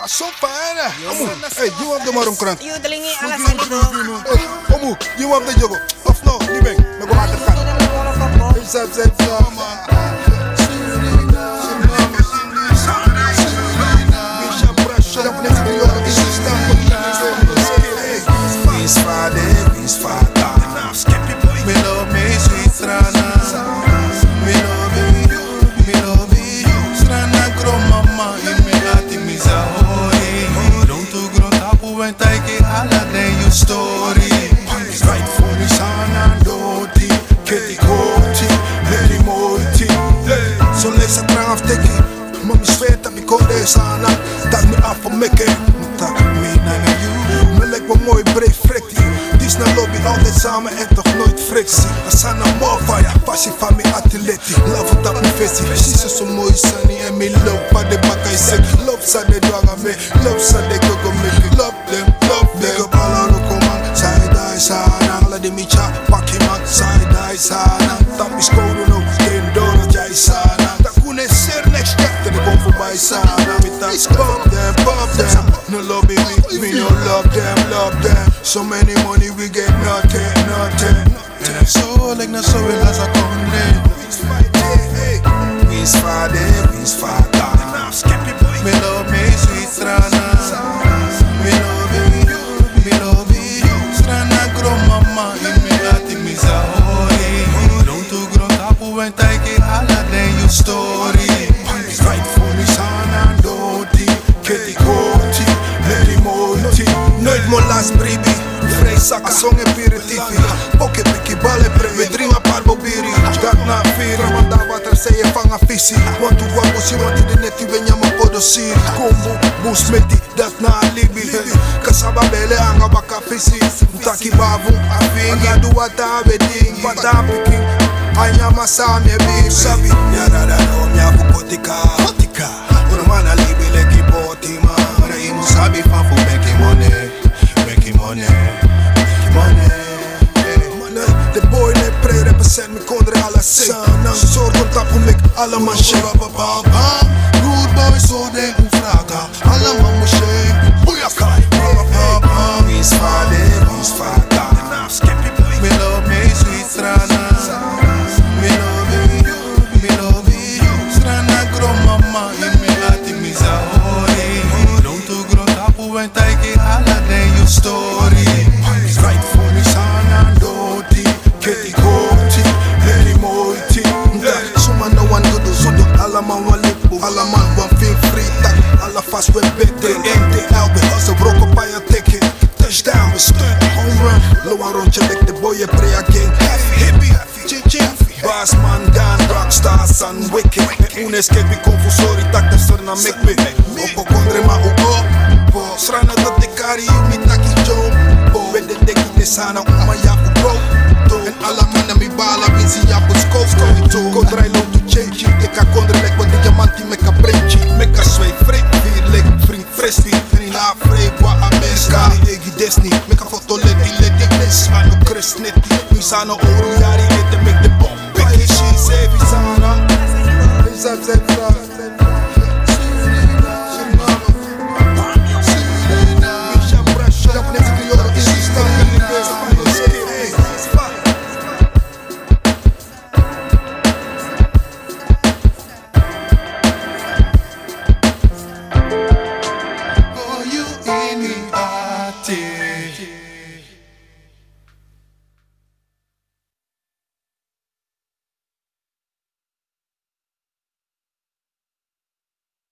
Ah, so fine. Amu, hey, you have the marum krant. Yo dalingi Hey, alasan itu. Amu, you have the jogo. Of no, libeng, me go materkan. Hey, zap, zap, zap. Miss Friday, Miss Friday. Tak mi af och mycket Tak mi nanga you. Me lijkt me mooi breed frekti Dis na lobby altijd samen en toch nooit frictie Asana morfire, passie van mi atleti Love het op mi festi Precies zo mooi sunny en mi love. Pa de bakkai sek Love sa de dwanga me. Love sa de gogo me Love them, love them. Big up alla loko man Side die sana Alla de mi cha Pakki man Side die sana Tapis code no Kom voorbij sana Mi tas pop them, pop them. No lobby me, me no love them, love them. So many money we get nothing, nothing. And so like na so we las a. Miss Vrei sa ka songe piritifi Poche piki bale me? Drima parbo biri. Dat na fira Mandava tra sei e fanga fisi Quanto guapo si manti di netti Veniamo un po' dosir Combo bus metti Dat na libi. Kasaba bele anga baka fisi Taki bavu afingi Dua ta beding Pata piki Anya masami ebi Sabi Nyarara no mia bukotika Pata tapu mek alla man shake Rude boy so de alla fast we bete MTL, we hustle, broko pa je teke Touchdown, we stunt, home run. Low een rondje, lek de boy, je pre again. Heavy, hippie, chin chin Bassman, Dan, rockstar, son, wicked. Unes que vi confusori, tak de sorna mek me. Oko kondre ma ugo Po, srana dat de kari, mi taki jom Po, wede deki de sana, uma ya bro To, en alla mannen mi bala, vinci ya busko To, kondrai low to Egi desni, meka foto ledi, ledi les Ano kres neti, mi sana oru yari Ete mek de bom, beki shi, sevi sana Zap, zap, zap